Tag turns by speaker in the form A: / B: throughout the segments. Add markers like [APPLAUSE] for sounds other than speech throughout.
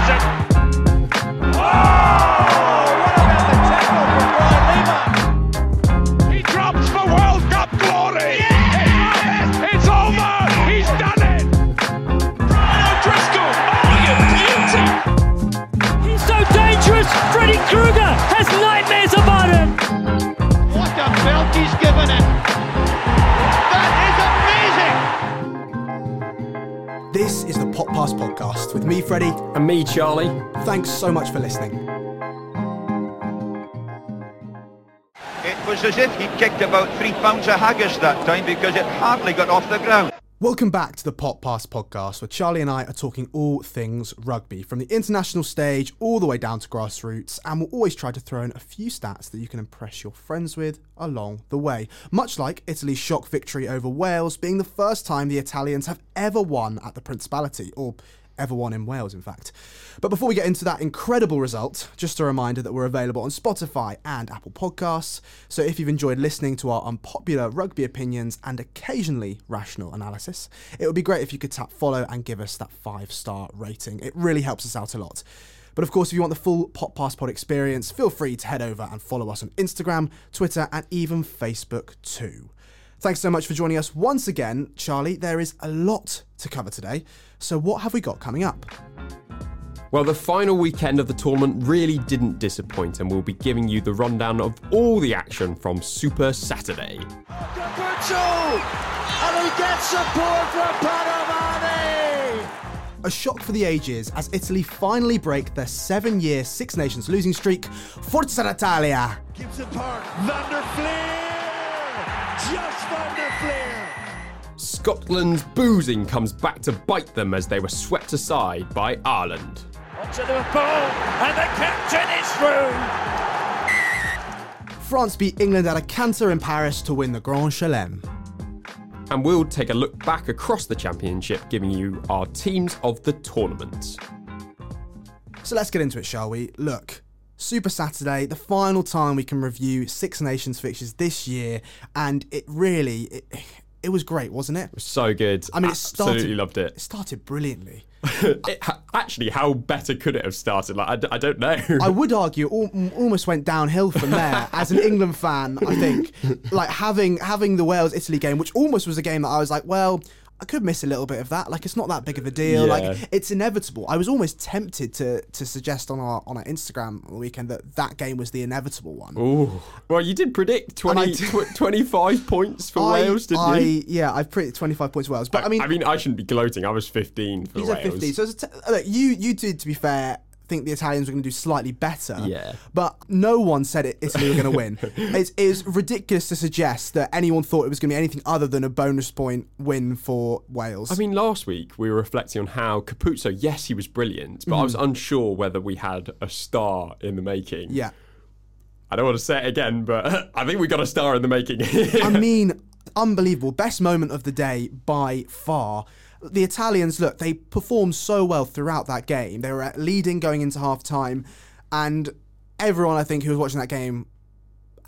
A: Henderson.
B: This is Pass Podcast with me, Freddy.
C: And me, Charlie.
B: Thanks so much for listening.
D: It was as if he'd kicked about three pounds of haggis that time because it hardly got off the ground.
B: Welcome back to the Pop Pass Podcast, where Charlie and I are talking all things rugby, from the international stage all the way down to grassroots, and we'll always try to throw in a few stats that you can impress your friends with along the way. Much like Italy's shock victory over Wales being the first time the Italians have ever won at the Principality, or ever won in Wales, in fact. But before we get into that incredible result, just a reminder that we're available on Spotify and Apple Podcasts. So if you've enjoyed listening to our unpopular rugby opinions and occasionally rational analysis, it would be great if you could tap follow and give us that five star rating. It really helps us out a lot. But of course, if you want the full Pop Passport experience, feel free to head over and follow us on Instagram, Twitter, and even Facebook too. Thanks so much for joining us once again, Charlie. There is a lot to cover today. So, what have we got coming up?
C: Well, the final weekend of the tournament really didn't disappoint, and we'll be giving you the rundown of all the action from Super Saturday.
E: Capuozzo! And he gets support from Padovani!
B: A shock for the ages as Italy finally break their seven year Six Nations losing streak. Forza Italia!
E: Gibson Park, Vander Fleer! Just Vander Fleer!
C: Scotland's boozing comes back to bite them as they were swept aside by Ireland.
A: Onto the ball, and the captain is through.
B: France beat England at a canter in Paris to win the Grand Chelem.
C: And we'll take a look back across the championship, giving you our teams of the tournament.
B: So let's get into it, shall we? Look, Super Saturday, the final time we can review Six Nations fixtures this year, and it really. It, it was great, wasn't it?
C: It was so good.
B: I mean, it started.
C: Absolutely loved
B: It
C: it.
B: started brilliantly. [LAUGHS]
C: It- Actually, how better could it have started? Like, I don't know.
B: I would argue it al- almost went downhill from there. [LAUGHS] As an England fan, I think like having having the Wales Italy game, which almost was a game that I was like, well, I could miss a little bit of that. Like it's not that big of a deal.
C: Yeah.
B: Like it's inevitable. I was almost tempted to to suggest on our on our Instagram on the weekend that that game was the inevitable one.
C: Ooh. Well, you did predict
B: And
C: 20,
B: did-
C: tw- 25 points for
B: I,
C: Wales, didn't
B: I,
C: you?
B: Yeah, I've predicted 25 points for Wales, but I, mean,
C: I mean, I shouldn't be gloating. I was 15 for
B: he's
C: Wales.
B: 50. So it's a t- look, you you did to be fair. Think the Italians were going to do slightly better.
C: Yeah.
B: But no one said it, Italy were going to win. [LAUGHS] It's, it ridiculous to suggest that anyone thought it was going to be anything other than a bonus point win for Wales.
C: I mean, last week we were reflecting on how Capuozzo, yes, he was brilliant, but I was unsure whether we had a star in the making.
B: Mm-hmm. yeah.
C: I don't want to say it again, but [LAUGHS] I think we got a star in the making.
B: I [LAUGHS] mean, unbelievable. Best moment of the day by far. The Italians, look, they performed so well throughout that game. They were at leading going into half time, and everyone, I think, who was watching that game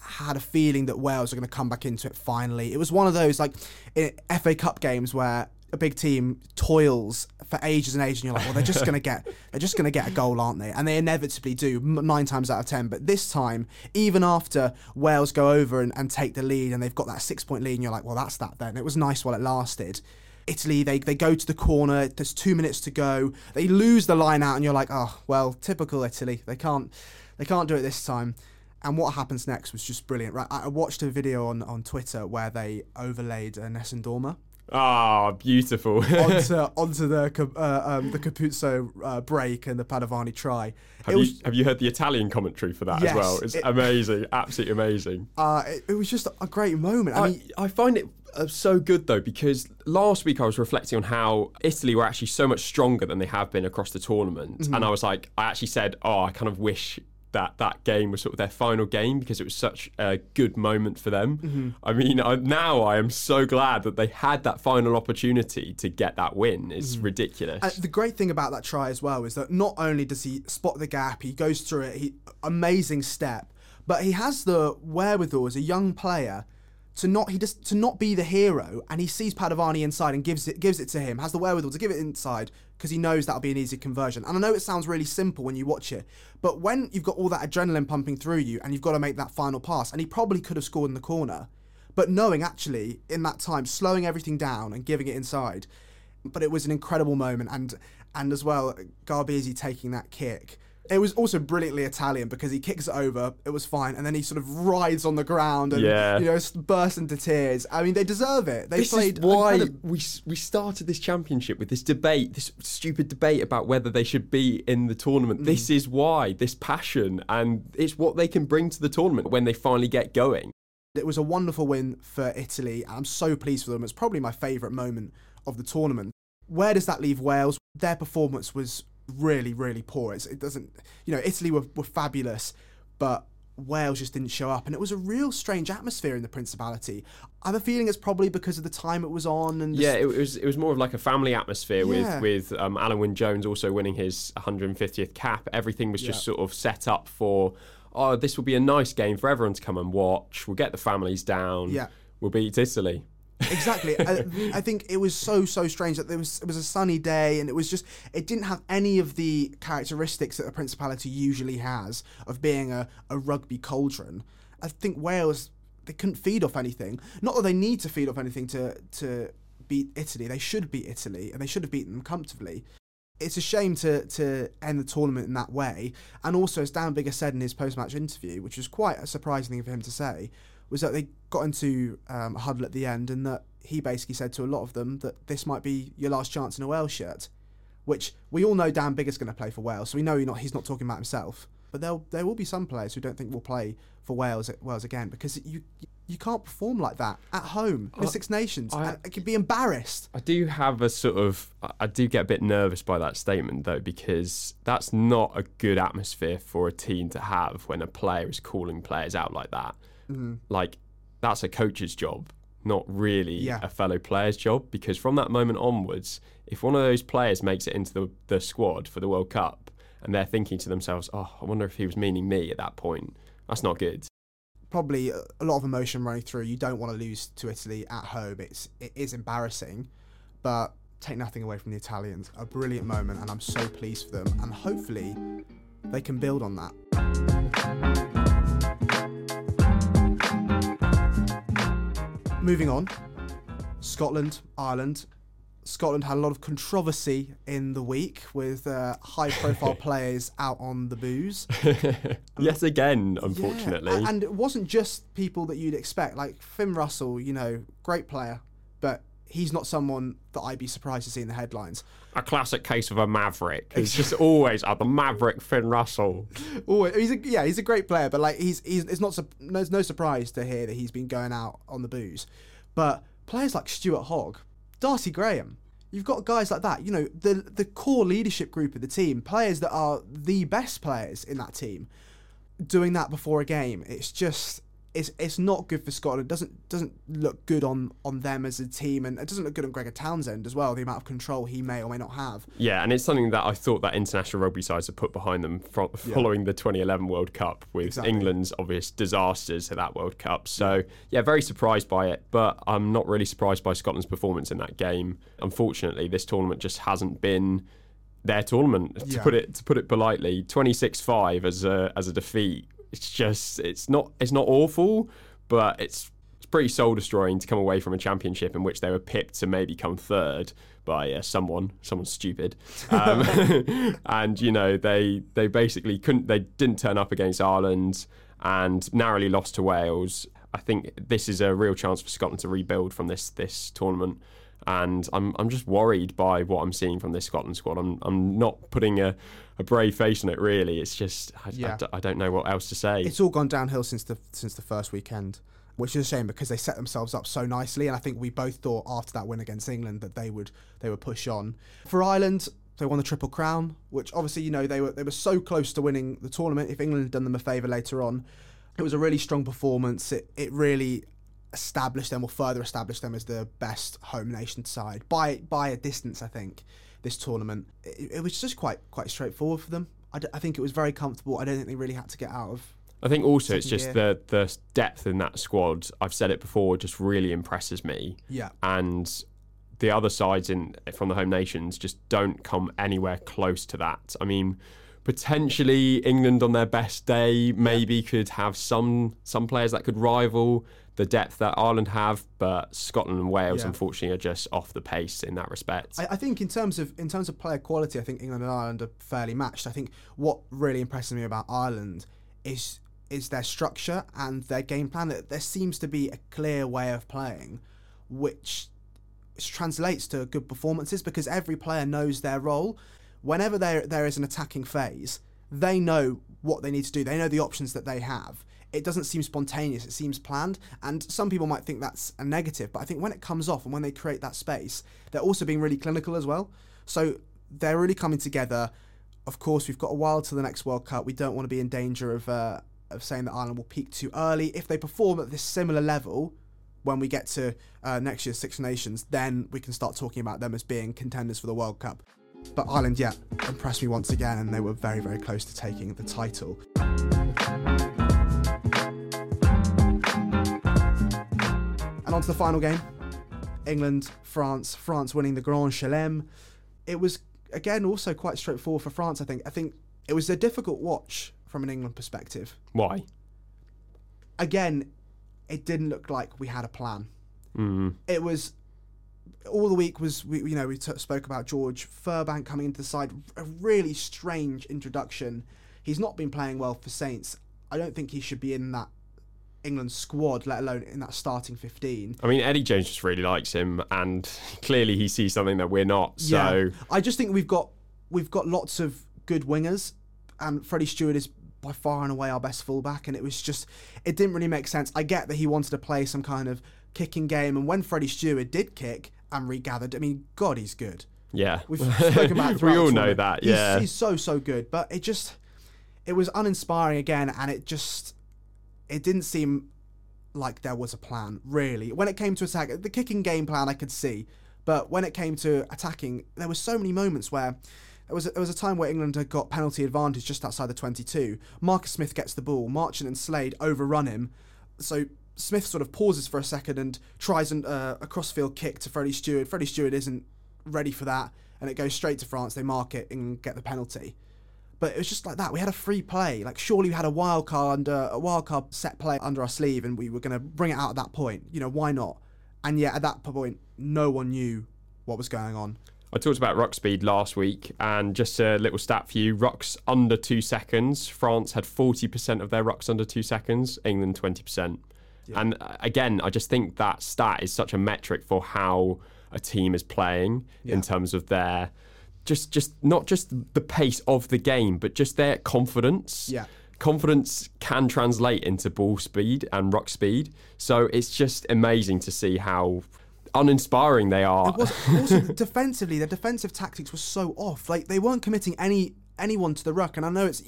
B: had a feeling that Wales are going to come back into it finally. It was one of those, like, eh, in FA Cup games where a big team toils for ages and ages, and you're like, well, they're just going to get, [LAUGHS] they're just going to get a goal, aren't they? And they inevitably do, nine times out of ten. But this time, even after Wales go over and, and take the lead, and they've got that six point lead, and you're like, well, that's that then. It was nice while it lasted. Italy, they, they go to the corner. There's two minutes to go. They lose the line out, and you're like, oh well, typical Italy. They can't they can't do it this time. And what happens next was just brilliant. Right, I watched a video on, on Twitter where they overlaid uh, Nessun Dorma
C: Ah, beautiful. [LAUGHS]
B: onto onto the uh, um, the Capuozzo uh, break and the Padovani try.
C: have,
B: was
C: you, have you heard the Italian commentary for that
B: Yes,
C: as well? It's
B: it-
C: amazing, absolutely amazing.
B: uh, it, it was just a great moment. I mean,
C: I, I find it so good though because last week I was reflecting on how Italy were actually so much stronger than they have been across the tournament,
B: Mm-hmm.
C: and I was like, I actually said, oh, I kind of wish that that game was sort of their final game because it was such a good moment for them.
B: Mm-hmm.
C: I mean, I, now I am so glad that they had that final opportunity to get that win. It's ridiculous.
B: Uh, the great thing about that try as well is that not only does he spot the gap, he goes through it, he amazing step, but he has the wherewithal as a young player to not he just to not be the hero and he sees Padovani inside and gives it gives it to him has the wherewithal to give it inside because he knows that'll be an easy conversion. And I know it sounds really simple when you watch it but when you've got all that adrenaline pumping through you and you've got to make that final pass and he probably could have scored in the corner but knowing actually in that time slowing everything down and giving it inside but it was an incredible moment and and as well Garbisi taking that kick it was also brilliantly Italian because he kicks it over, it was fine, and then he sort of rides on the ground and
C: Yeah.
B: you know bursts into tears. I mean, they deserve it. They
C: this
B: played
C: is why
B: incredi-
C: we we started this championship with this debate, this stupid debate about whether they should be in the tournament.
B: Mm.
C: This is why this passion, and it's what they can bring to the tournament when they finally get going.
B: It was a wonderful win for Italy, and I'm so pleased for them. It's probably my favourite moment of the tournament. Where does that leave Wales? Their performance was really, really poor. It's, it doesn't, you know, Italy were, were fabulous, but Wales just didn't show up, and it was a real strange atmosphere in the Principality. I have a feeling it's probably because of the time it was on, and
C: Yeah, it was it was more of like a family atmosphere
B: Yeah.
C: with with um, Alun Wyn Jones also winning his 150th cap. Everything was just
B: Yeah.
C: sort of set up for. Oh, this will be a nice game for everyone to come and watch. We'll get the families down.
B: Yeah.
C: We'll beat Italy.
B: Exactly. I, I think it was so so strange that there was it was a sunny day and it was just it didn't have any of the characteristics that the Principality usually has of being a, a rugby cauldron. I think Wales they couldn't feed off anything. Not that they need to feed off anything to to beat Italy. They should beat Italy and they should have beaten them comfortably. It's a shame to to end the tournament in that way. And also, as Dan Biggar said in his post match interview, which was quite a surprising thing for him to say, was that they got into um, a huddle at the end and that he basically said to a lot of them that this might be your last chance in a Wales shirt, which we all know Dan Biggar's going to play for Wales, so we know he's not, he's not talking about himself. But there there will be some players who don't think will play for Wales Wales again because you you can't perform like that at home in Six Nations.
C: I-
B: it could be embarrassed.
C: I do have a sort of, I- I do get a bit nervous by that statement though, because that's not a good atmosphere for a team to have when a player is calling players out like that.
B: Mm-hmm.
C: Like, that's a coach's job, not really
B: Yeah.
C: a fellow player's job. Because from that moment onwards, if one of those players makes it into the, the squad for the World Cup and they're thinking to themselves, oh, I wonder if he was meaning me at that point, that's not good.
B: probably a a lot of emotion running through. You don't want to lose to Italy at home. It's it is embarrassing, but take nothing away from the Italians. A brilliant moment, and I'm so pleased for them. And hopefully, they can build on that. Moving on, Scotland, Ireland. Scotland had a lot of controversy in the week with uh, high-profile [LAUGHS] players out on the booze. [LAUGHS]
C: Yet again, unfortunately.
B: a- and it wasn't just people that you'd expect. Like Finn Russell, you know, great player, but he's not someone that I'd be surprised to see in the headlines.
C: a classic case of a maverick. He's just always oh, the maverick Finn Russell. [LAUGHS]
B: Oh, he's a, yeah, he's a great player, but like he's he's it's not sup- there's no surprise to hear that he's been going out on the booze. But players like Stuart Hogg, Darcy Graham, you've got guys like that. You know, the the core leadership group of the team, players that are the best players in that team, doing that before a game. It's just it's it's not good for Scotland. It doesn't doesn't look good on on them as a team, and it doesn't look good on Gregor Townsend as well. The amount of control he may or may not have.
C: Yeah, and it's something that I thought that international rugby sides had put behind them fro- following the 2011 World Cup with
B: Exactly.
C: England's obvious disasters at that World Cup. So, yeah, very surprised by it, but I'm not really surprised by Scotland's performance in that game. Unfortunately, this tournament just hasn't been their tournament to
B: Yeah.
C: put it to put it politely. 26-5 as a as a defeat. It's just it's not it's not awful, but it's it's pretty soul destroying to come away from a championship in which they were pipped to maybe come third by uh, someone, someone stupid, um, [LAUGHS] [LAUGHS] and you know they they basically couldn't they didn't turn up against Ireland and narrowly lost to Wales. I think this is a real chance for Scotland to rebuild from this this tournament. And I'm I'm just worried by what I'm seeing from this Scotland squad. I'm I'm not putting a, a brave face on it really. It's just I, I
B: Yeah.
C: d- I don't know what else to say.
B: it's all gone downhill since the since the first weekend, which is a shame because they set themselves up so nicely, and I think we both thought after that win against England that they would they would push on. For Ireland, they won the triple crown, which obviously you know they were they were so close to winning the tournament. If England had done them a favour later on, it was a really strong performance. It it really established them or further established them as the best home nation side by by a distance. I think this tournament it, it was just quite quite straightforward for them. I, d- I think it was very comfortable. I don't think they really had to get out of
C: I think also it's just the the depth in that squad. I've said it before, just really impresses me.
B: Yeah.
C: And the other sides in from the home nations just don't come anywhere close to that. I mean, potentially England on their best day maybe could have some some players that could rival the depth that Ireland have, but Scotland and Wales
B: Yeah.
C: unfortunately are just off the pace in that respect.
B: I, I think in terms of in terms of player quality, I think England and Ireland are fairly matched. I think what really impresses me about Ireland is is their structure and their game plan. That there seems to be a clear way of playing, which translates to good performances because every player knows their role. Whenever there there is an attacking phase, they know what they need to do. They know the options that they have. It doesn't seem spontaneous. It seems planned, and some people might think that's a negative. But I think when it comes off and when they create that space, they're also being really clinical as well. So they're really coming together. Of course, we've got a while to the next World Cup. We don't want to be in danger of uh, of saying that Ireland will peak too early. If they perform at this similar level, when we get to uh, next year's Six Nations, then we can start talking about them as being contenders for the World Cup. But Ireland, yeah, impressed me once again, and they were very, very close to taking the title. To the final game England, France, France winning the Grand Chelem. It was, again, also quite straightforward for France, I think. I think it was a difficult watch from an England perspective.
C: Why?
B: Again, it didn't look like we had a plan.
C: Mm.
B: it was all the week was we you know we t- spoke about George Furbank coming into the side a really strange introduction he's not been playing well for Saints I don't think he should be in that England squad let alone in that starting 15
C: I mean, Eddie Jones just really likes him, and [LAUGHS] clearly he sees something that we're not. So.
B: I just think we've got we've got lots of good wingers and Freddie Steward is by far and away our best fullback and it was just it didn't really make sense. I get that he wanted to play some kind of kicking game and when Freddie Steward did kick and regathered I mean god he's good.
C: Yeah,
B: We've spoken about [LAUGHS]
C: we all know that.
B: He's-
C: Yeah,
B: he's, so so good, but it just it was uninspiring again, and it just it didn't seem like there was a plan really. When it came to attack, the kicking game plan I could see, but when it came to attacking, there were so many moments where. There was, a, there was a time where England had got penalty advantage just outside the 22. Marcus Smith gets the ball. Marchant and Slade overrun him. So Smith sort of pauses for a second and tries an, uh, a crossfield kick to Freddie Steward. Freddie Steward isn't ready for that, and it goes straight to France. They mark it and get the penalty. But it was just like that. We had a free play. Like surely we had a wild card under a wild card set play under our sleeve, and we were going to bring it out at that point. You know why not? And yet at that point, no one knew what was going on.
C: I talked about ruck speed last week, and just a little stat for you: rucks under two seconds. France had forty percent of their rucks under two seconds. England twenty percent. And uh, again, I just think that stat is such a metric for how a team is playing in terms of their just just not just the pace of the game, but just their confidence.
B: Yeah.
C: Confidence can translate into ball speed and ruck speed. So it's just amazing to see how uninspiring they are.
B: It was [LAUGHS] also defensively. Their defensive tactics were so off. Like they weren't committing any anyone to the ruck. And I know it's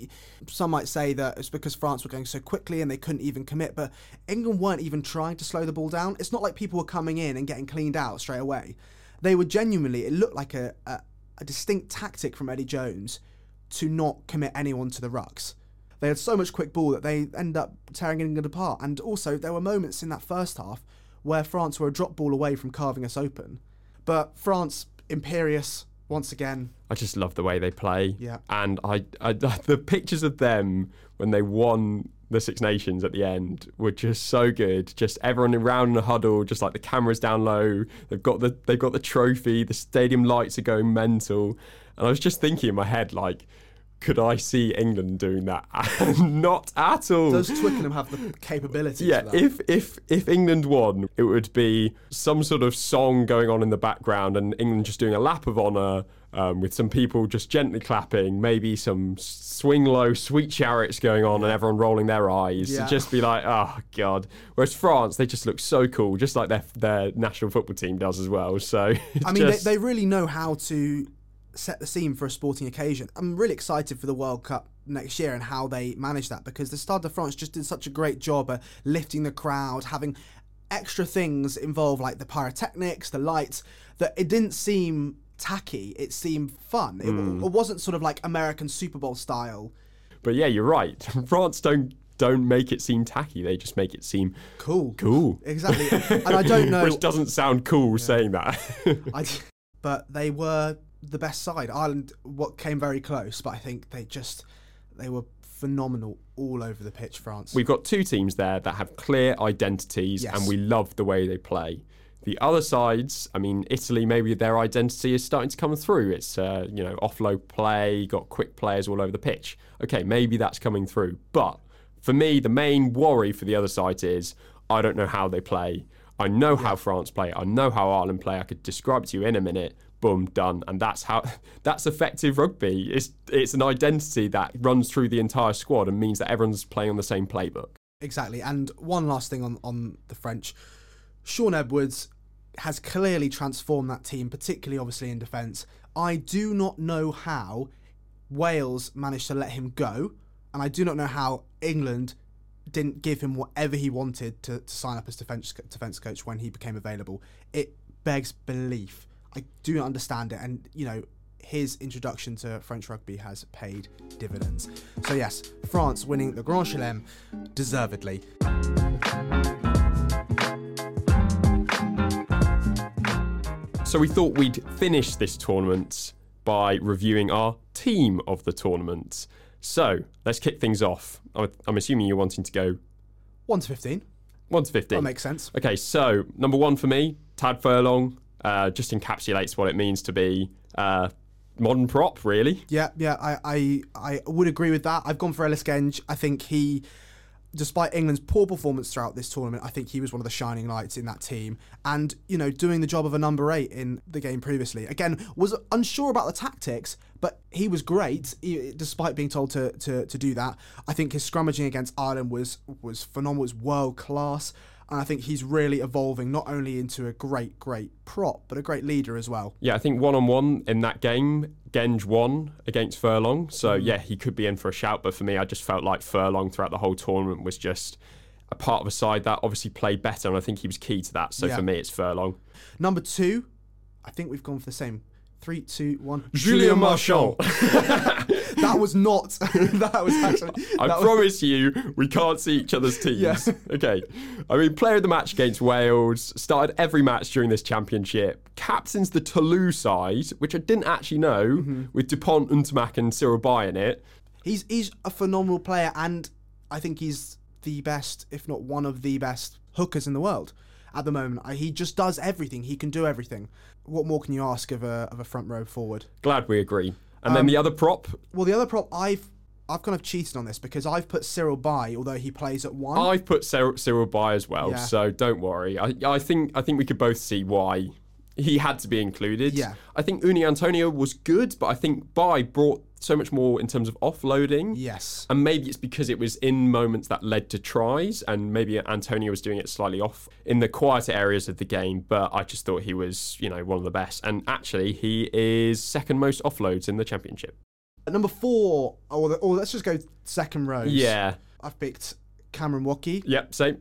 B: some might say that it's because France were going so quickly and they couldn't even commit. But England weren't even trying to slow the ball down. It's not like people were coming in and getting cleaned out straight away. They were genuinely. It looked like a a, a distinct tactic from Eddie Jones to not commit anyone to the rucks. They had so much quick ball that they end up tearing England apart. And also, there were moments in that first half where France were a drop ball away from carving us open. But France, imperious once again.
C: I just love the way they play.
B: Yeah.
C: And I, I, [LAUGHS] the pictures of them when they won the Six Nations at the end were just so good. Just everyone around in a huddle, just like the cameras down low. They've got the they've got the trophy. The stadium lights are going mental. And I was just thinking in my head like. Could I see England doing that? [LAUGHS] Not at all.
B: Does Twickenham have the capability?
C: Yeah, if if if England won, it would be some sort of song going on in the background, and England just doing a lap of honour um, with some people just gently clapping, maybe some swing low, sweet chariots going on, and everyone rolling their eyes.
B: Yeah.
C: Just be like, oh god. Whereas France, they just look so cool, just like their their national football team does as well. So [LAUGHS]
B: I mean,
C: just-
B: they, they really know how to set the scene for a sporting occasion. I'm really excited for the World Cup next year and how they manage that because the Stade de France just did such a great job at lifting the crowd, having extra things involved like the pyrotechnics, the lights, that it didn't seem tacky. It seemed fun. It,
C: Hmm.
B: it wasn't sort of like American Super Bowl style.
C: But yeah, you're right. [LAUGHS] France don't don't make it seem tacky. They just make it seem
B: Cool.
C: cool.
B: Exactly. and I don't [LAUGHS] know.
C: Which doesn't sound cool saying that. [LAUGHS]
B: I, but they were the best side. Ireland what came very close, but I think they just they were phenomenal all over the pitch. France.
C: We've got two teams there that have clear identities
B: Yes.
C: and we love the way they play. The other sides, I mean, Italy, maybe their identity is starting to come through. It's, uh, you know, offload play, got quick players all over the pitch. Okay, maybe that's coming through. But for me, the main worry for the other side is I don't know how they play. I know how France play. I know how Ireland play. I could describe it to you in a minute. Boom, done. And that's how [LAUGHS] that's effective rugby. It's it's an identity that runs through the entire squad and means that everyone's playing on the same playbook.
B: Exactly. And one last thing on, on the French. Shaun Edwards has clearly transformed that team, particularly obviously in defence. I do not know how Wales managed to let him go, and I do not know how England didn't give him whatever he wanted to, to sign up as defence defence coach when he became available. It begs belief. I do not understand it, and you know his introduction to French rugby has paid dividends. So yes, France winning the Grand Chelem deservedly.
C: So we thought we'd finish this tournament by reviewing our team of the tournament. So let's kick things off. I'm, I'm assuming you're wanting to go
B: One to fifteen.
C: 1 to 15.
B: That makes sense.
C: Okay, so number one for me, Tadhg Furlong, uh, just encapsulates what it means to be uh, modern prop, really.
B: Yeah, yeah, I, I, I would agree with that. I've gone for Ellis Genge. I think he, despite England's poor performance throughout this tournament, I think he was one of the shining lights in that team. And, you know, doing the job of a number eight in the game previously. Again, was unsure about the tactics, but he was great, despite being told to, to, to do that. I think his scrummaging against Ireland was, was phenomenal, was world class. And I think he's really evolving not only into a great, great prop, but a great leader as well.
C: Yeah, I think one on one in that game, Genge won against Furlong. So, mm-hmm. yeah, he could be in for a shout. But for me, I just felt like Furlong throughout the whole tournament was just a part of a side that obviously played better. And I think he was key to that. So
B: Yeah.
C: for me, it's Furlong.
B: Number two, I think we've gone for the same. Three, two, one.
C: Julien Marchand. [LAUGHS]
B: that was not. [LAUGHS] that was actually.
C: I
B: was-
C: promise you, we can't see each other's teams.
B: Yeah. [LAUGHS]
C: Okay. I mean, player of the match against Wales, started every match during this championship, captains the Toulouse side, which I didn't actually know,
B: Mm-hmm.
C: with Dupont, Ntamack, and Cyril Baille in it.
B: He's he's a phenomenal player, and I think he's the best, if not one of the best hookers in the world at the moment. I, he just does everything. He can do everything. What more can you ask of a of a front row forward?
C: Glad we agree. And
B: Um,
C: then the other prop,
B: Well, the other prop I've I've kind of cheated on this because I've put Cyril Baille, although he plays at one.
C: I've put Cyril, Cyril Baille as well,
B: Yeah.
C: so don't worry. I, I think I think we could both see why he had to be included.
B: Yeah.
C: I think Uini Atonio was good, but I think Baille brought so much more in terms of offloading.
B: yes.
C: And maybe it's because it was in moments that led to tries, and maybe Atonio was doing it slightly off in the quieter areas of the game. But I just thought he was, you know, one of the best. And actually, he is second most offloads in the championship.
B: At number four, or, the, or let's just go second rows.
C: Yeah.
B: I've picked Cameron Woki.
C: Yep. Same.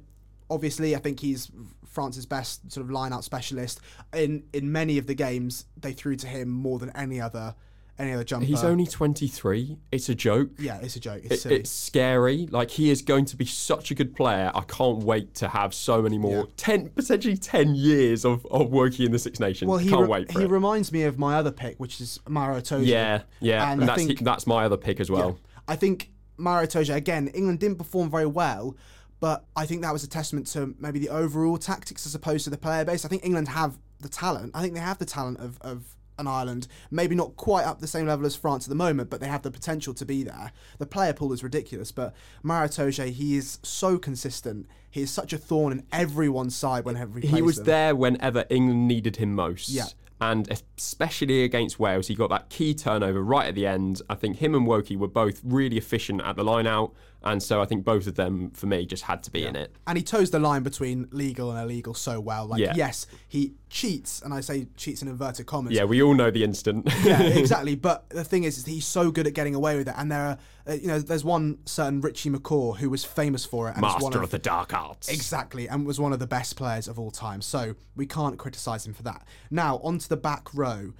B: Obviously I think he's France's best sort of line-out specialist. In in many of the games, they threw to him more than any other any other jumper.
C: He's only 23. It's a joke.
B: yeah, it's a joke. It's
C: It, it's scary. Like he is going to be such a good player. I can't wait to have so many more
B: Yeah.
C: ten, potentially ten years of, of working in the Six Nations.
B: well, he
C: can't
B: re-
C: wait for
B: he
C: it.
B: reminds me of my other pick, which is Maro Itoje.
C: yeah, yeah,
B: and,
C: and, that's
B: think
C: that's my other pick as well.
B: I think Maro Itoje again. England didn't perform very well. But I think that was a testament to maybe the overall tactics as opposed to the player base. I think England have the talent. I think they have the talent of, of an Ireland. Maybe not quite up the same level as France at the moment, but they have the potential to be there. The player pool is ridiculous, but Maro Itoje, he is so consistent. He is such a thorn in everyone's side whenever he plays
C: He was
B: them.
C: there whenever England needed him most.
B: Yeah.
C: And especially against Wales, he got that key turnover right at the end. I think him and Woki were both really efficient at the line out. And so I think both of them, for me, just had to be in it.
B: and he toes the line between legal and illegal so well. Like,
C: Yeah.
B: yes, he cheats, and I say cheats in inverted commas.
C: Yeah, we all know the instant.
B: yeah, [LAUGHS] exactly. But the thing is, is he's so good at getting away with it. And there are, uh, you know, there's one certain Richie McCaw who was famous for it. And is one
C: Master of the dark arts.
B: Exactly, and was one of the best players of all time. So we can't criticise him for that. Now, onto the back row.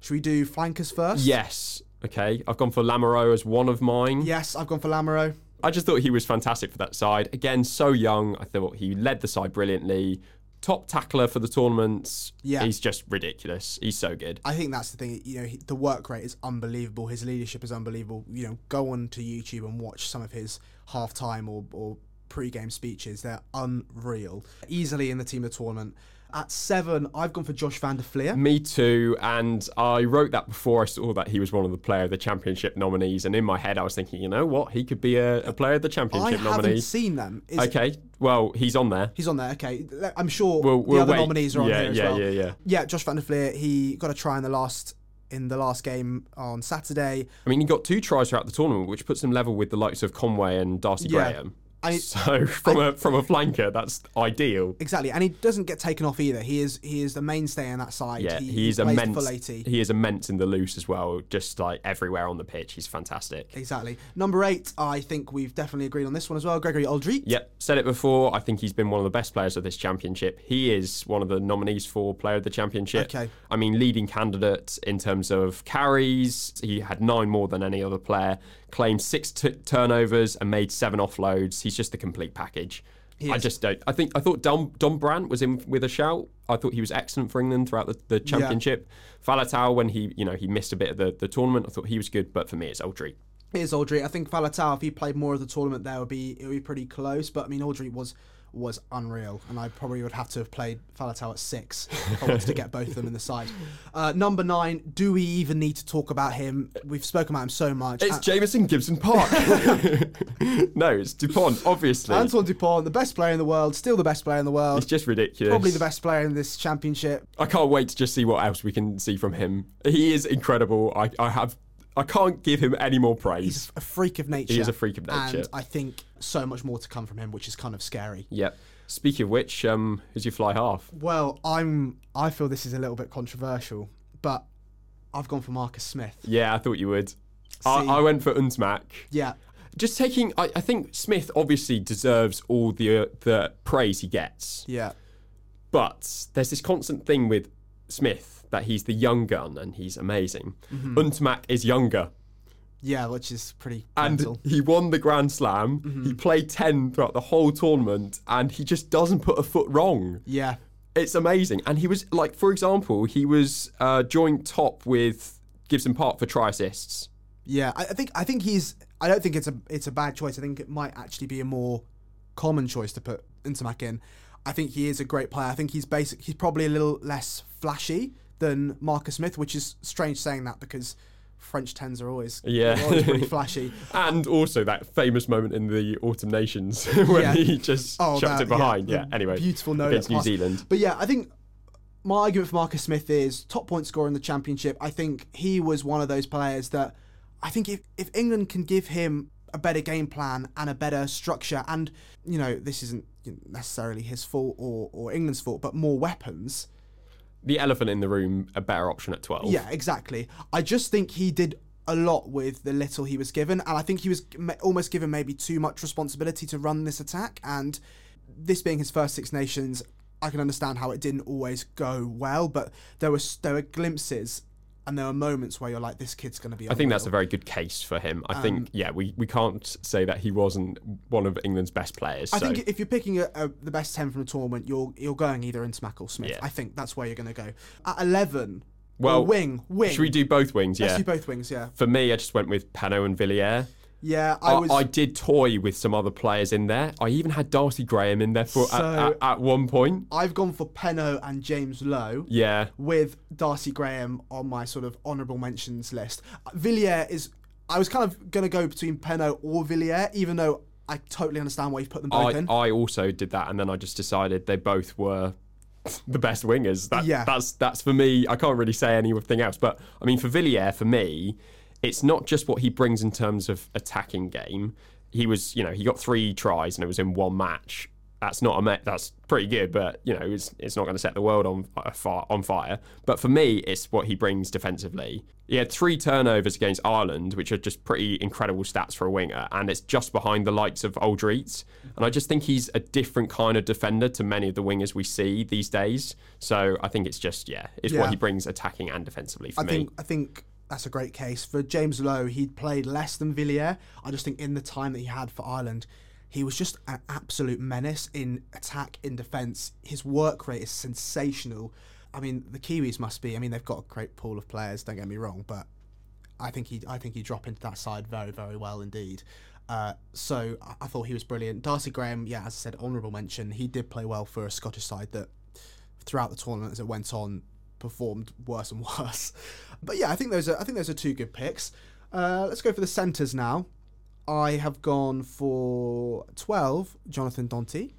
B: Should we do flankers first?
C: Yes. Okay. I've gone for Lamoureux as one of mine.
B: Yes, I've gone for Lamoureux.
C: I just thought he was fantastic for that side. Again, so young. I thought he led the side brilliantly. Top tackler for the tournaments.
B: Yeah.
C: He's just ridiculous. He's so good.
B: I think that's the thing. You know, he, the work rate is unbelievable. His leadership is unbelievable. You know, go on to YouTube and watch some of his halftime or, or pre-game speeches. They're unreal. Easily in the team of the tournament. At seven, I've gone for Josh Van der Flier.
C: Me too, and I wrote that before I saw that he was one of the player of the championship nominees. And in my head, I was thinking, you know what, he could be a, a player of the championship
B: I
C: championship
B: haven't
C: nominee.
B: seen them. Is-
C: Okay, well, he's on there.
B: He's on there. Okay, I'm sure
C: We'll-
B: the
C: we'll
B: other
C: wait.
B: nominees are on
C: Yeah,
B: here as
C: yeah,
B: well.
C: yeah, yeah.
B: Yeah, Josh Van der Flier. He got a try in the last in the last game on Saturday.
C: I mean, he got two tries throughout the tournament, which puts him level with the likes of Conway and Darcy
B: Yeah.
C: Graham.
B: I- [LAUGHS]
C: so from a from a flanker, that's ideal.
B: Exactly, and he doesn't get taken off either. He is he is the mainstay on that side.
C: Yeah,
B: he,
C: he's
B: he
C: immense.
B: full 80.
C: He is immense in the loose as well, just like everywhere on the pitch. He's fantastic.
B: Exactly. Number eight, I think we've definitely agreed on this one as well. Gregory Alldritt.
C: Yep, said it before. I think he's been one of the best players of this championship. He is one of the nominees for Player of the Championship.
B: Okay.
C: I mean, leading candidate in terms of carries. He had nine more than any other player. Claimed six t- turnovers and made seven offloads. He's just the complete package. I
B: is.
C: just don't. I think I thought Dom, Dombrandt was in with a shout. I thought he was excellent for England throughout the, the championship. Faletau, when he you know he missed a bit of the, the tournament, I thought he was good. But for me, it's Alldritt.
B: It is Alldritt. I think Faletau, if he played more of the tournament, there would be it would be pretty close. But I mean, Alldritt was was unreal, and I probably would have to have played Faletau at six if I wanted to get both of them in the side. Uh, number nine. Do we even need to talk about him? We've spoken about him so much.
C: It's
B: Uh,
C: Jamison Gibson Park. [LAUGHS] no, it's Dupont, obviously.
B: Antoine Dupont, the best player in the world, still the best player in the world.
C: It's just ridiculous.
B: Probably the best player in this championship.
C: I can't wait to just see what else we can see from him. He is incredible. I, I have I can't give him any more praise.
B: He's a freak of nature.
C: He is a freak of nature.
B: And I think so much more to come from him, which is kind of scary.
C: Yep. Speaking of which, um, who's your fly half?
B: Well, I'm. I feel this is a little bit controversial, but I've gone for Marcus Smith.
C: Yeah, I thought you would. I, I went for Ntamack.
B: Yeah,
C: Just taking, I, I think Smith obviously deserves all the uh, the praise he gets,
B: yeah,
C: but there's this constant thing with Smith that he's the young gun and he's amazing.
B: Mm-hmm.
C: Ntamack is younger.
B: yeah, which is pretty
C: and
B: mental.
C: he won the Grand Slam. He played 10 throughout the whole tournament and he just doesn't put a foot wrong.
B: Yeah,
C: It's amazing. And he was, like, for example, he was uh, joint top with Gibson Park for try assists.
B: yeah. I, I think. I think he's. I don't think it's a. It's a bad choice. I think it might actually be a more common choice to put Ntamack in. I think he is a great player. I think he's basic. He's probably a little less flashy than Marcus Smith, which is strange saying that because French tens are always
C: Yeah.
B: always pretty [LAUGHS] flashy.
C: And also that famous moment in the Autumn Nations [LAUGHS] when
B: Yeah.
C: he just
B: Oh,
C: chucked
B: that-
C: it behind.
B: yeah,
C: Yeah, anyway.
B: beautiful no
C: Against New
B: pass.
C: Zealand.
B: But yeah, I think my argument for Marcus Smith is top point scorer in the championship. I think he was one of those players that I think if, if England can give him a better game plan and a better structure, and you know this isn't necessarily his fault or, or England's fault, but more weapons.
C: The elephant in the room, a better option at 12.
B: Yeah, exactly. I just think he did a lot with the little he was given, and I think he was almost given maybe too much responsibility to run this attack. And this being his first Six Nations, I can understand how it didn't always go well, but there was there were glimpses and there are moments where you're like, this kid's going to be.
C: I think that's a very good case for him. I
B: Um,
C: think, yeah, we, we can't say that he wasn't one of England's best players.
B: I
C: so.
B: think if you're picking a, a, the best ten from the tournament, you're you're going either Ntamack or Smith.
C: Yeah.
B: I think that's where you're going to go. At eleven,
C: Well,
B: wing, wing.
C: Should we do both wings?
B: Let's do both wings. Yeah,
C: For me, I just went with Penaud and Villiers.
B: Yeah. I
C: I,
B: was.
C: I did toy with some other players in there. I even had Darcy Graham in there for at,
B: So-
C: at, at one point.
B: I've gone for Penaud and James Lowe.
C: Yeah.
B: with Darcy Graham on my sort of honourable mentions list. Villiers is. I was kind of going to go between Penaud or Villiers, even though I totally understand why you've put them both
C: I,
B: in.
C: I also did that, and then I just decided they both were [LAUGHS] the best wingers. That,
B: Yeah.
C: that's that's for me. I can't really say anything else. But I mean, for Villiers, for me, it's not just what he brings in terms of attacking game. He was, you know, he got three tries and it was in one match. That's not a that's pretty good, but you know, it's it's not going to set the world on uh, fire, on fire. But for me, it's what he brings defensively. He had three turnovers against Ireland, which are just pretty incredible stats for a winger, and it's just behind the likes of Alldritts. And I just think he's a different kind of defender to many of the wingers we see these days. So I think it's just yeah, it's
B: Yeah.
C: what he brings attacking and defensively for
B: I
C: me.
B: think I think that's a great case. For James Lowe, he'd played less than Villiers. I just think in the time that he had for Ireland, he was just an absolute menace in attack, in defence. His work rate is sensational. I mean, the Kiwis must be. I mean, they've got a great pool of players. Don't get me wrong, but I think he, I think he drop into that side very, very well indeed. Uh, so I, I thought he was brilliant. Darcy Graham, yeah, as I said, honourable mention. He did play well for a Scottish side that, throughout the tournament as it went on, performed worse and [LAUGHS] worse. But yeah, I think those are I think those are two good picks. Uh, let's go for the centres now. I have gone for twelve, Jonathan Danty.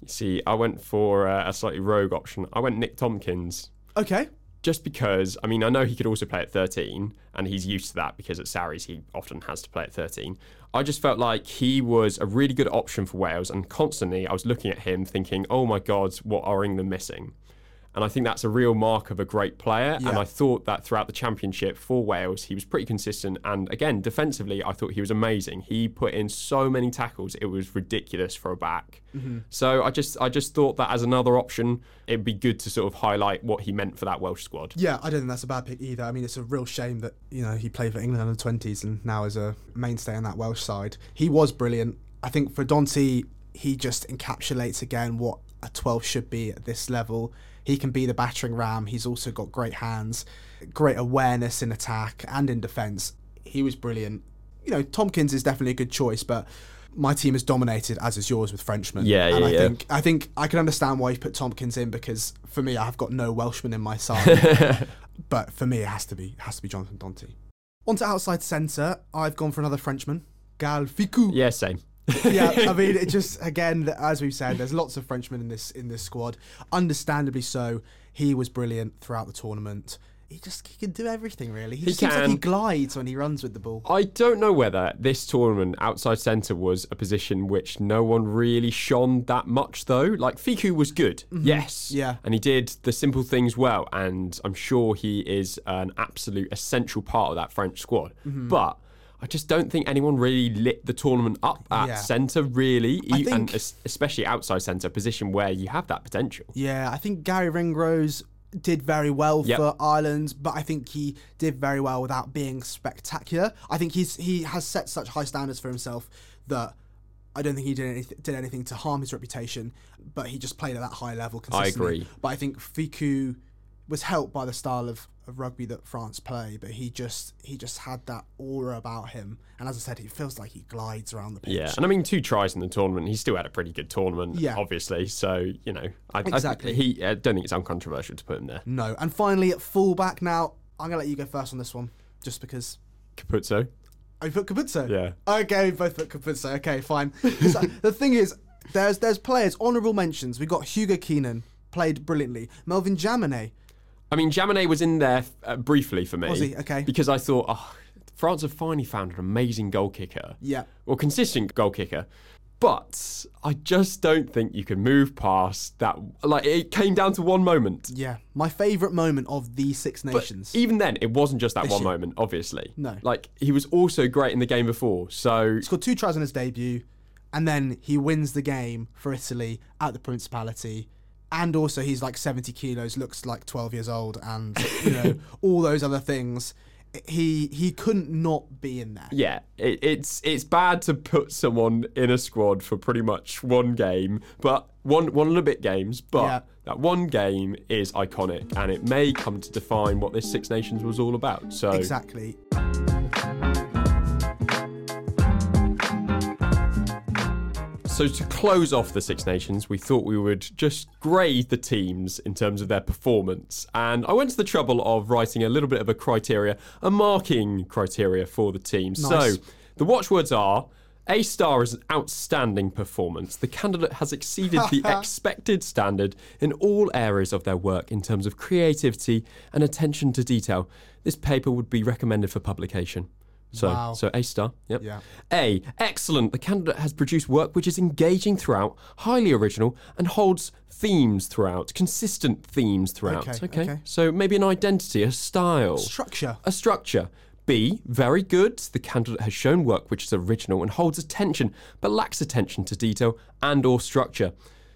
C: You see, I went for uh, a slightly rogue option. I went Nick Tompkins.
B: Okay.
C: Just because, I mean, I know he could also play at 13, and he's used to that because at Sarries he often has to play at 13. I just felt like he was a really good option for Wales, and constantly I was looking at him thinking, oh my God, what are England missing? And I think that's a real mark of a great player. And I thought that throughout the championship for Wales, he was pretty consistent. And again, defensively, I thought he was amazing. He put in so many tackles; it was ridiculous for a back. Mm-hmm. So I just, I just thought that as another option, it'd be good to sort of highlight what he meant for that Welsh squad.
B: Yeah, I don't think that's a bad pick either. I mean, it's a real shame that you know he played for England in the twenties and now is a mainstay on that Welsh side. He was brilliant. I think for Danty, he just encapsulates again what a twelve should be at this level. He can be the battering ram. He's also got great hands, great awareness in attack and in defence. He was brilliant. You know, Tompkins is definitely a good choice, but my team is dominated as is yours with Frenchmen.
C: Yeah,
B: and
C: yeah,
B: I
C: yeah.
B: think I think I can understand why you put Tompkins in because for me, I've got no Welshman in my side. [LAUGHS] but for me, it has to be it has to be Jonathan Danty. On to outside centre, I've gone for another Frenchman, Gaël Fickou.
C: Yeah, same.
B: Yeah, I [LAUGHS] mean, it just again, as we've said, there's lots of Frenchmen in this in this squad. Understandably so. He was brilliant throughout the tournament. He just he can do everything really. He,
C: He
B: seems like he glides when he runs with the ball.
C: I don't know whether this tournament outside centre was a position which no one really shone that much though. Like Fickou was good, mm-hmm. yes,
B: Yeah.
C: and he did the simple things well, and I'm sure he is an absolute essential part of that French squad. Mm-hmm. But I just don't think anyone really lit the tournament up at
B: Yeah.
C: centre really,
B: I
C: and
B: think-
C: especially outside centre position where you have that potential.
B: Yeah, I think Garry Ringrose did very well
C: Yep.
B: for Ireland, but I think he did very well without being spectacular. I think he's he has set such high standards for himself that I don't think he did anything, did anything to harm his reputation, but he just played at that high level consistently.
C: agree.
B: But I think Fiku was helped by the style of, of rugby that France play, but he just he just had that aura about him. And as I said, it feels like he glides around the pitch.
C: Yeah, and I mean, two tries in the tournament. He still had a pretty good tournament,
B: Yeah.
C: obviously. So you know, I,
B: Exactly.
C: I, he I don't think it's uncontroversial to put him there.
B: No. And finally at fullback now, I'm gonna let you go first on this one, just because
C: Capuozzo.
B: Oh, you put Capuozzo?
C: Yeah.
B: Okay, we both put Capuozzo. Okay, fine. [LAUGHS] the thing is, there's there's players, honourable mentions. we got Hugo Keenan, played brilliantly. Melvyn Jaminet.
C: I mean, Jaminet was in there uh, briefly for me.
B: Was he? Okay.
C: Because I thought, oh, France have finally found an amazing goal kicker.
B: Yeah.
C: Or consistent goal kicker. But I just don't think you can move past that. Like, it came down to one moment.
B: Yeah. My favourite moment of the Six Nations.
C: But even then, it wasn't just that
B: This
C: one
B: year.
C: moment, obviously.
B: No.
C: Like, he was also great in the game before. So,
B: he scored two tries on his debut, and then he wins the game for Italy at the Principality. And also, he's like 70 kilos, looks like 12 years old, and you know [LAUGHS] all those other things. He he couldn't not be in there.
C: yeah, it, it's it's bad to put someone in a squad for pretty much one game, but one one a bit games. But
B: Yeah.
C: that one game is iconic, and it may come to define what this Six Nations was all about. So
B: Exactly.
C: So to close off the Six Nations, we thought we would just grade the teams in terms of their performance. And I went to the trouble of writing a little bit of a criteria, a marking criteria for the teams.
B: Nice.
C: So the watchwords are A star is an outstanding performance. The candidate has exceeded the [LAUGHS] expected standard in all areas of their work in terms of creativity and attention to detail. This paper would be recommended for publication. So,
B: Wow.
C: so A star. Yep.
B: Yeah.
C: A. Excellent. The candidate has produced work which is engaging throughout, highly original, and holds themes throughout, consistent themes throughout.
B: Okay, okay.
C: So maybe an identity, a style,
B: Structure.
C: a structure. B. Very good. The candidate has shown work which is original and holds attention, but lacks attention to detail and or structure.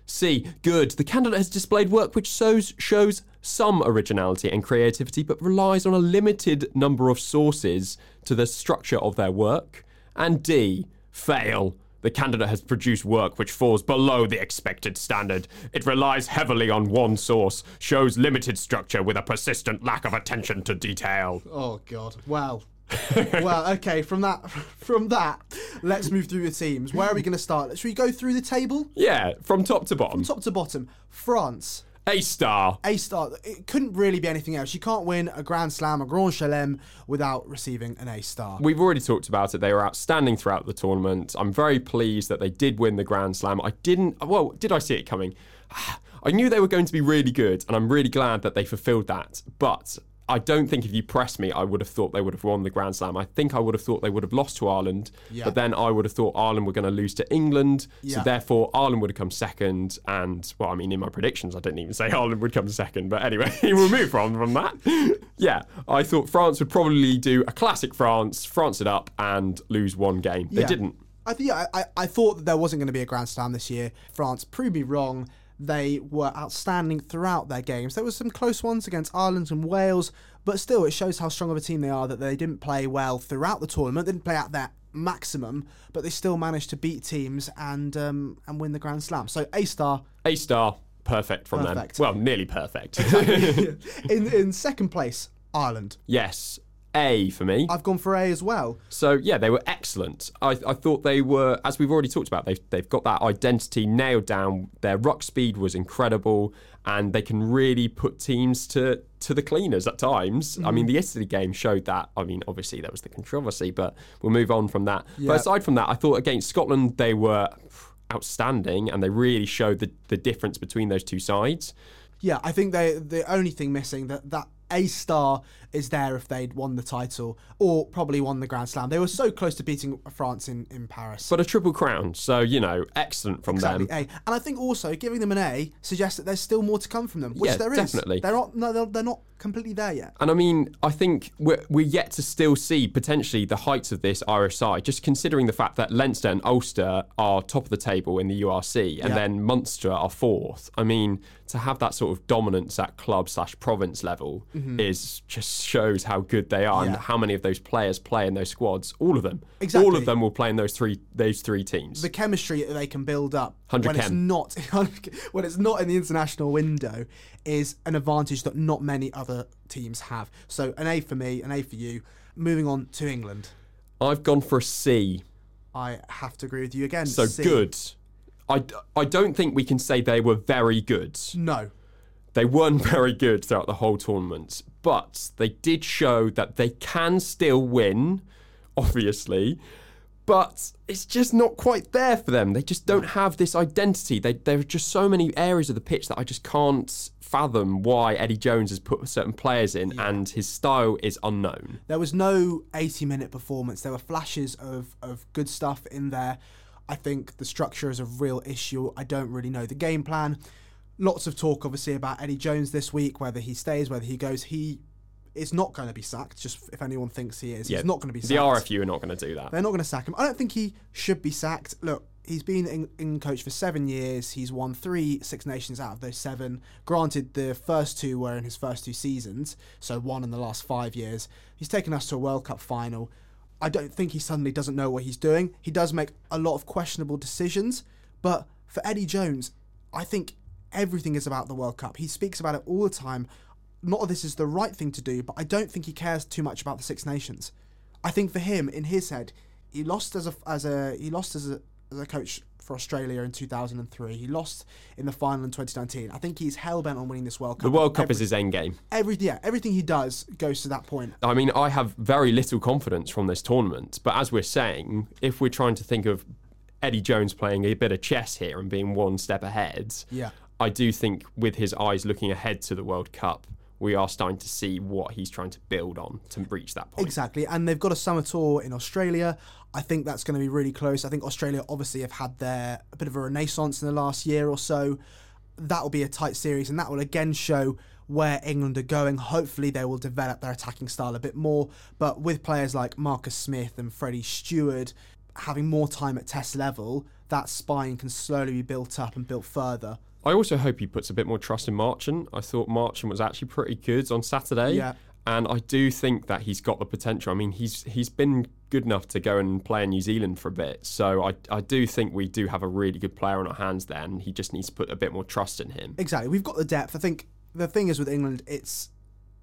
C: C. Good. The candidate has displayed work which shows, shows some originality and creativity, but relies on a limited number of sources to the structure of their work. And D. Fail. The candidate has produced work which falls below the expected standard. It relies heavily on one source, shows limited structure with a persistent lack of attention to detail.
B: Oh God! Wow. [LAUGHS] well, okay. From that, [LAUGHS] from that, let's move through the teams. Where are we going to start? Should we go through the table,
C: Yeah, from top to bottom.
B: From top to bottom? France,
C: A star.
B: A star. It couldn't really be anything else. You can't win a Grand Slam, a Grand Chelem, without receiving an A star.
C: We've already talked about it. They were outstanding throughout the tournament. I'm very pleased that they did win the Grand Slam. I didn't, well, did I see it coming? [SIGHS] I knew they were going to be really good, and I'm really glad that they fulfilled that. But I don't think if you pressed me, I would have thought they would have won the Grand Slam. I think I would have thought they would have lost to Ireland,
B: Yeah.
C: but then I would have thought Ireland were going to lose to England.
B: Yeah.
C: So therefore, Ireland would have come second. And, well, I mean, in my predictions, I didn't even say [LAUGHS] Ireland would come second. But anyway, [LAUGHS] we'll move on from that. [LAUGHS] yeah, I thought France would probably do a classic France, France it up, and lose one game. They
B: Yeah.
C: didn't.
B: I think I, I, I thought that there wasn't going to be a Grand Slam this year. France proved me wrong. They were outstanding throughout their games. There were some close ones against Ireland and Wales, but still, it shows how strong of a team they are that they didn't play well throughout the tournament. They didn't play at their maximum, but they still managed to beat teams and um, and win the Grand Slam. So A star
C: A star, perfect from
B: Perfect.
C: them. Well, nearly perfect. [LAUGHS] [LAUGHS]
B: in in second place. Ireland.
C: yes, A for me.
B: I've gone for A as well.
C: So yeah, they were excellent. I, I thought they were, as we've already talked about, they've they've got that identity nailed down. Their ruck speed was incredible, and they can really put teams to to the cleaners at times. I mean, mm-hmm. the Italy game showed that. I mean, obviously there was the controversy, but we'll move on from that.
B: Yeah.
C: But aside from that, I thought against Scotland they were outstanding, and they really showed the the difference between those two sides.
B: Yeah, I think they the only thing missing that that A star is there if they'd won the title or probably won the Grand Slam. They were so close to beating France in, in Paris.
C: But a triple crown, so you know, excellent from
B: exactly
C: them.
B: A, and I think also giving them an A suggests that there's still more to come from them, which
C: Yeah,
B: there is.
C: definitely.
B: They're not. No, they're, they're not completely there yet.
C: And I mean, I think we're, we're yet to still see potentially the heights of this Irish side, just considering the fact that Leinster and Ulster are top of the table in the URC and
B: Yeah.
C: then Munster are fourth. I mean, to have that sort of dominance at club slash province level mm-hmm. is just shows how good they are and
B: Mm-hmm.
C: How many of those players play in those squads. All of them.
B: Exactly.
C: All of them will play in those three those three teams.
B: The chemistry that they can build up
C: 100
B: when it's not [LAUGHS] when it's not in the international window is an advantage that not many other teams have. So an A for me, an A for you. Moving on to England.
C: I've gone for a C.
B: I have to agree with you again.
C: So
B: C.
C: good. I, I don't think we can say they were very good.
B: No.
C: They weren't [LAUGHS] very good throughout the whole tournament, but they did show that they can still win, obviously. But it's just not quite there for them. They just don't have this identity. They, there are just so many areas of the pitch that I just can't fathom why Eddie Jones has put certain players in, and his style is unknown.
B: There was no 80 minute performance. There were flashes of, of good stuff in there. I think the structure is a real issue. I don't really know the game plan. Lots of talk, obviously, about Eddie Jones this week, whether he stays, whether he goes. He is not going to be sacked, just if anyone thinks he is. He's not going to be sacked.
C: The RFU are not going to do that.
B: They're not going to sack him. I don't think he should be sacked. Look, he's been in, in coach for seven years. He's won three Six Nations out of those seven. Granted, the first two were in his first two seasons, so one in the last five years. He's taken us to a World Cup final. I don't think he suddenly doesn't know what he's doing. He does make a lot of questionable decisions, but for Eddie Jones, I think everything is about the World Cup. He speaks about it all the time. Not that this is the right thing to do, but I don't think he cares too much about the Six Nations. I think for him, in his head, he lost as a as a he lost as a as a coach for Australia in 2003. He lost in the final in 2019. I think he's hell bent on winning this World Cup.
C: The World Cup
B: Every-
C: is his end game.
B: every yeah everything he does goes to that point.
C: I mean, I have very little confidence from this tournament. But as we're saying, if we're trying to think of Eddie Jones playing a bit of chess here and being one step ahead,
B: Yeah.
C: I do think with his eyes looking ahead to the World Cup, we are starting to see what he's trying to build on to reach that point.
B: Exactly, and they've got a summer tour in Australia. I think that's going to be really close. I think Australia obviously have had their a bit of a renaissance in the last year or so. That will be a tight series, and that will again show where England are going. Hopefully, they will develop their attacking style a bit more. But with players like Marcus Smith and Freddie Steward, having more time at test level, that spine can slowly be built up and built further.
C: I also hope he puts a bit more trust in Marchant. I thought Marchant was actually pretty good on Saturday.
B: Yeah.
C: And I do think that he's got the potential. I mean, he's he's been good enough to go and play in New Zealand for a bit. So I, I do think we do have a really good player on our hands there, and he just needs to put a bit more trust in him.
B: Exactly. We've got the depth. I think the thing is with England, it's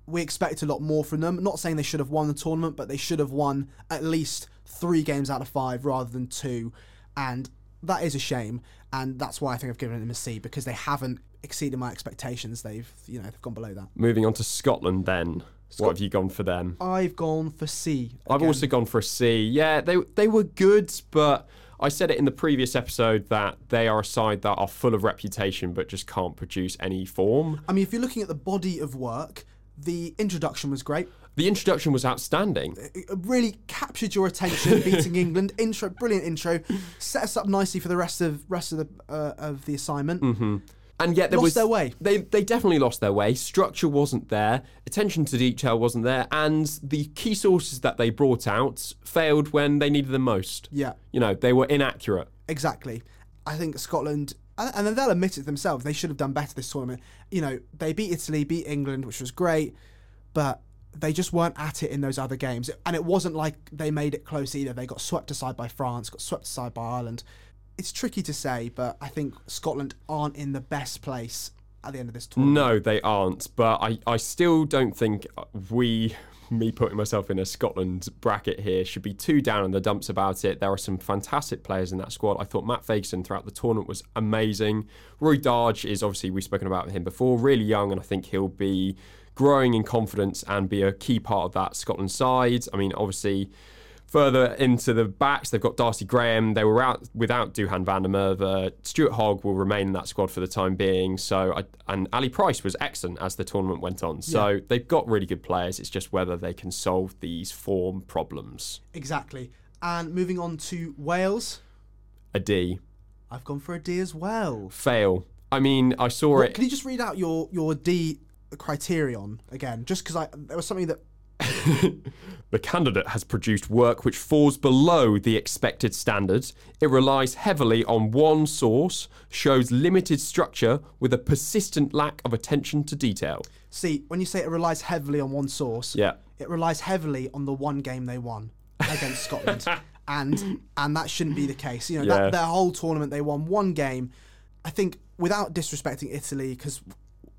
B: we expect a lot more from them. Not saying they should have won the tournament, but they should have won at least three games out of five rather than two. And that is a shame. And that's why I think I've given them a C because they haven't exceeded my expectations. They've you know they've gone below that.
C: Moving on to Scotland, then. what have you gone for them?
B: I've gone for C.
C: I've also gone for a C. Yeah, they they were good, but I said it in the previous episode that they are a side that are full of reputation but just can't produce any form.
B: I mean, if you're looking at the body of work, the introduction was great.
C: The introduction was outstanding.
B: It really captured your attention, [LAUGHS] beating England. Intro, brilliant intro, set us up nicely for the rest of rest of the uh, of the assignment.
C: And yet there
B: Lost
C: was
B: their way.
C: They they definitely lost their way. Structure wasn't there. Attention to detail wasn't there, and the key sources that they brought out failed when they needed them most.
B: Yeah.
C: You know, they were inaccurate.
B: Exactly. I think Scotland, and and then they'll admit it themselves, they should have done better this tournament. You know, they beat Italy, beat England, which was great, but they just weren't at it in those other games. And it wasn't like they made it close either. They got swept aside by France, got swept aside by Ireland. It's tricky to say, but I think Scotland aren't in the best place at the end of this tournament.
C: No, they aren't. But I, I still don't think we, me putting myself in a Scotland bracket here, should be too down in the dumps about it. There are some fantastic players in that squad. I thought Matt Fagerson throughout the tournament was amazing. Rory Darge is obviously, we've spoken about him before, really young, and I think he'll be growing in confidence and be a key part of that Scotland side. I mean, obviously. Further into the backs, they've got Darcy Graham. They were out without Duhan van der Merwe. Stuart Hogg will remain in that squad for the time being. So, I, and Ali Price was excellent as the tournament went on. So they've got really good players. It's just whether they can solve these form problems.
B: Exactly. And moving on to Wales,
C: A D
B: I've gone for a D as well.
C: fail. I mean, I saw it.
B: Can you just read out your, your D criterion again? Just because I there was something that [LAUGHS]
C: The candidate has produced work which falls below the expected standards. It relies heavily on one source, shows limited structure with a persistent lack of attention to detail.
B: See, when you say it relies heavily on one source,
C: Yeah.
B: it relies heavily on the one game they won against Scotland, [LAUGHS] and and that shouldn't be the case. You know,
C: Yeah.
B: that, their whole tournament they won one game. I think without disrespecting Italy, because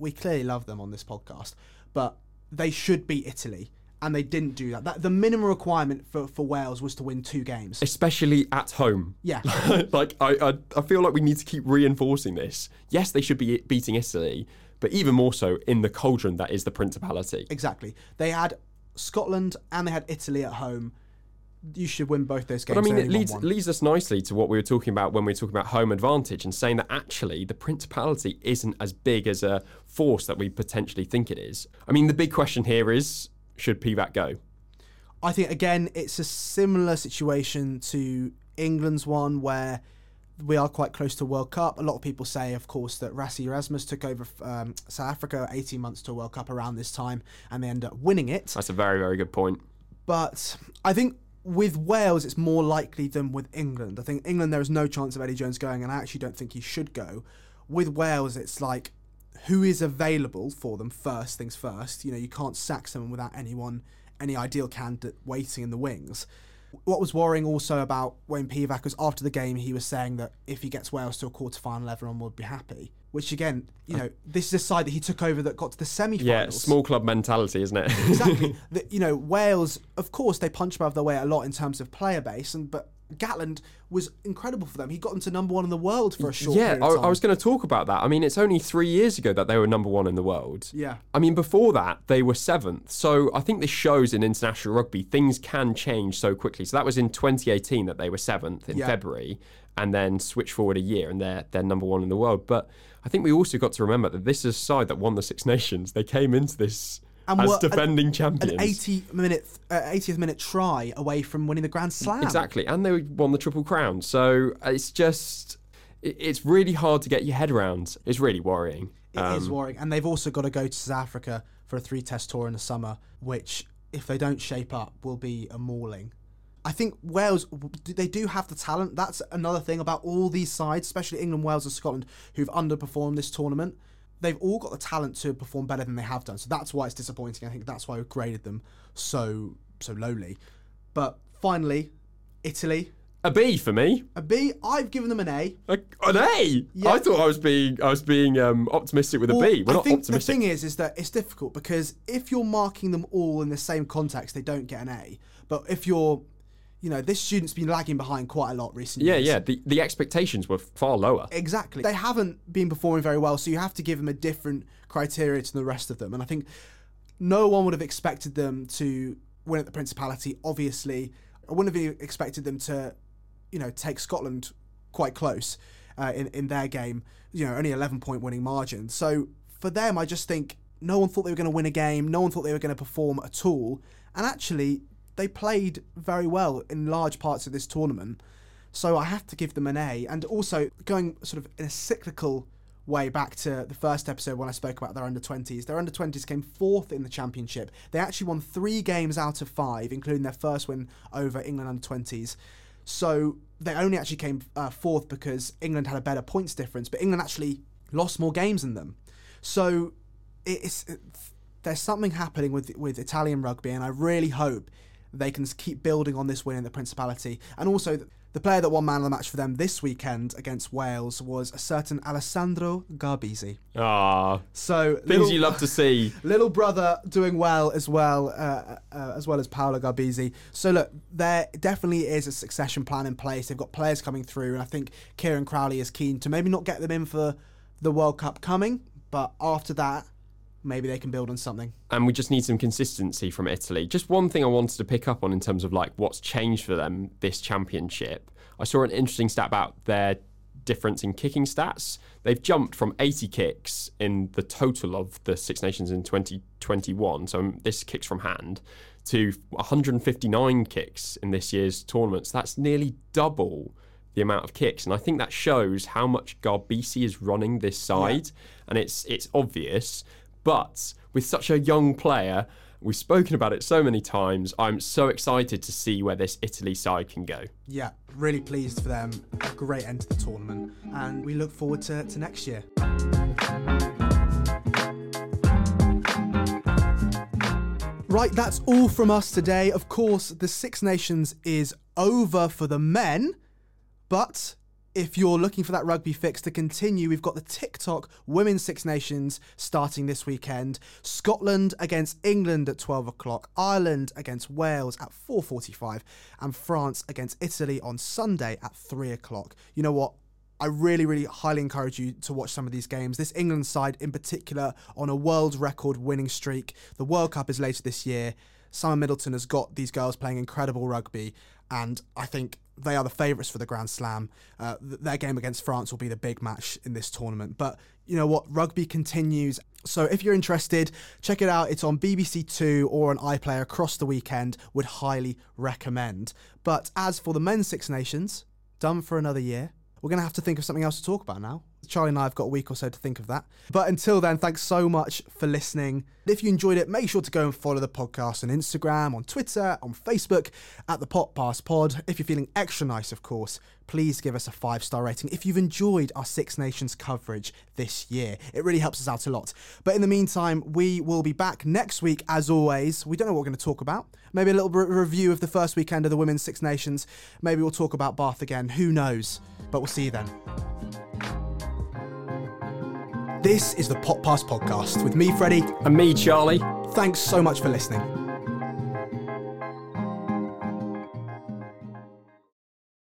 B: we clearly love them on this podcast, but they should beat Italy, and they didn't do that. That the minimum requirement for, for Wales was to win two games.
C: Especially at home.
B: Yeah. [LAUGHS]
C: like I, I, I feel like we need to keep reinforcing this. Yes, they should be beating Italy, but even more so in the cauldron that is the Principality.
B: Exactly. They had Scotland and they had Italy at home. You should win both those games.
C: But I mean, it leads leads us nicely to what we were talking about when we were talking about home advantage and saying that actually the Principality isn't as big as a force that we potentially think it is. I mean, the big question here is should Pivac go?
B: I think again it's a similar situation to England's one where we are quite close to World Cup. A lot of people say, of course, that Rassie Erasmus took over um, South Africa 18 months to World Cup around this time, and they end up winning it.
C: That's a very, very good point.
B: But I think with Wales, it's more likely than with England. I think England there is no chance of Eddie Jones going, and I actually don't think he should go. With Wales, it's like who is available for them first things first. You know, you can't sack someone without anyone, any ideal candidate waiting in the wings. What was worrying also about Wayne Pivac was after the game, he was saying that if he gets Wales to a quarter final, everyone would be happy. Which again, you know, this is a side that he took over that got to the semi-finals
C: Yeah, small club mentality, isn't it?
B: exactly. [LAUGHS] the, you know, Wales, of course, they punch above their weight a lot in terms of player base, and but Gatland was incredible for them. He got them to number one in the world for a short
C: yeah,
B: period
C: I. I was going to talk about that. I mean, it's only three years ago that they were number one in the world.
B: Yeah.
C: I mean, before that, they were seventh. So I think this shows in international rugby, things can change so quickly. So that was in 2018 that they were seventh in
B: Yeah.
C: February, and then switch forward a year and they're, they're number one in the world. But I think we also got to remember that this is a side that won the Six Nations. They came into this
B: And
C: as
B: were an-
C: defending champions.
B: An 80 minute, uh, 80th minute try away from winning the Grand Slam.
C: Exactly, and they won the Triple Crown. So it's just, it's really hard to get your head around. It's really worrying.
B: It is
C: Um,
B: worrying, and they've also got to go to South Africa for a three-test tour in the summer, which, if they don't shape up, will be a mauling. I think Wales they do have the talent. That's another thing about all these sides, especially England, Wales, and Scotland, who've underperformed this tournament. They've all got the talent to perform better than they have done. So that's why it's disappointing. I think that's why we graded them so so lowly. But finally, Italy,
C: A B for me.
B: a B. I've given them an A.
C: A, an A.
B: Yeah.
C: I thought I was being I was being um, optimistic with a B.
B: Well,
C: We're
B: I
C: not
B: think
C: optimistic.
B: the thing is, is that it's difficult because if you're marking them all in the same context, they don't get an A. But if you're, you know, this student's been lagging behind quite a lot recently.
C: yeah, yeah. The the expectations were far lower.
B: Exactly. They haven't been performing very well, so you have to give them a different criteria to the rest of them. And I think no one would have expected them to win at the Principality. Obviously, I wouldn't have expected them to, you know, take Scotland quite close uh, in in their game. You know, only eleven point winning margin. So for them, I just think no one thought they were going to win a game. No one thought they were going to perform at all. And actually, they played very well in large parts of this tournament. So I have to give them an A. And also going sort of in a cyclical way back to the first episode when I spoke about their under 20s. Their under 20s came fourth in the championship. They actually won three games out of five, including their first win over England under 20s. So they only actually came uh, fourth because England had a better points difference, but England actually lost more games than them. So it's there's something happening with with Italian rugby, and I really hope they can keep building on this win in the Principality. And also, the player that won man of the match for them this weekend against Wales was a certain Alessandro Garbisi.
C: Ah,
B: So
C: things
B: little-
C: you love to see. [LAUGHS]
B: little brother doing well as well uh, uh, as well as Paolo Garbisi. So look, there definitely is a succession plan in place. They've got players coming through, and I think Kieran Crowley is keen to maybe not get them in for the World Cup coming, but after that, maybe they can build on something.
C: and we just need some consistency from Italy. Just one thing I wanted to pick up on in terms of like what's changed for them this championship. I saw an interesting stat about their difference in kicking stats. They've jumped from 80 kicks in the total of the Six Nations in 2021, so this kicks from hand, to 159 kicks in this year's tournament. So that's nearly double the amount of kicks, and I think that shows how much Garbisi is running this side, and it's it's obvious. But with such a young player, we've spoken about it so many times. I'm so excited to see where this Italy side can go.
B: Yeah, really pleased for them. A great end to the tournament, and we look forward to, to next year. Right, that's all from us today. Of course, the Six Nations is over for the men, but if you're looking for that rugby fix to continue, we've got the TikTok Women's Six Nations starting this weekend. Scotland against England at 12 o'clock, Ireland against Wales at 4:45, and France against Italy on Sunday at 3 o'clock. You know what? I really, really highly encourage you to watch some of these games. This England side, in particular, on a world record winning streak. The World Cup is later this year. Simon Middleton has got these girls playing incredible rugby, and I think they are the favourites for the Grand Slam. Uh, th- their game against France will be the big match in this tournament. But you know what? Rugby continues. So if you're interested, check it out. It's on BBC Two or on iPlayer across the weekend. Would highly recommend. But as for the men's Six Nations, done for another year. We're going to have to think of something else to talk about now. Charlie and I have got a week or so to think of that. But until then, thanks so much for listening. If you enjoyed it, make sure to go and follow the podcast on Instagram, on Twitter, on Facebook at the Pot Pass Pod. If you're feeling extra nice, of course, please give us a five star rating. If you've enjoyed our Six Nations coverage this year, it really helps us out a lot. But in the meantime, we will be back next week as always. We don't know what we're going to talk about. Maybe a little of review of the first weekend of the Women's Six Nations. Maybe we'll talk about Bath again. Who knows? But we'll see you then. This is the Pot Pass Podcast with me, Freddy.
C: And me, Charlie.
B: Thanks so much for listening.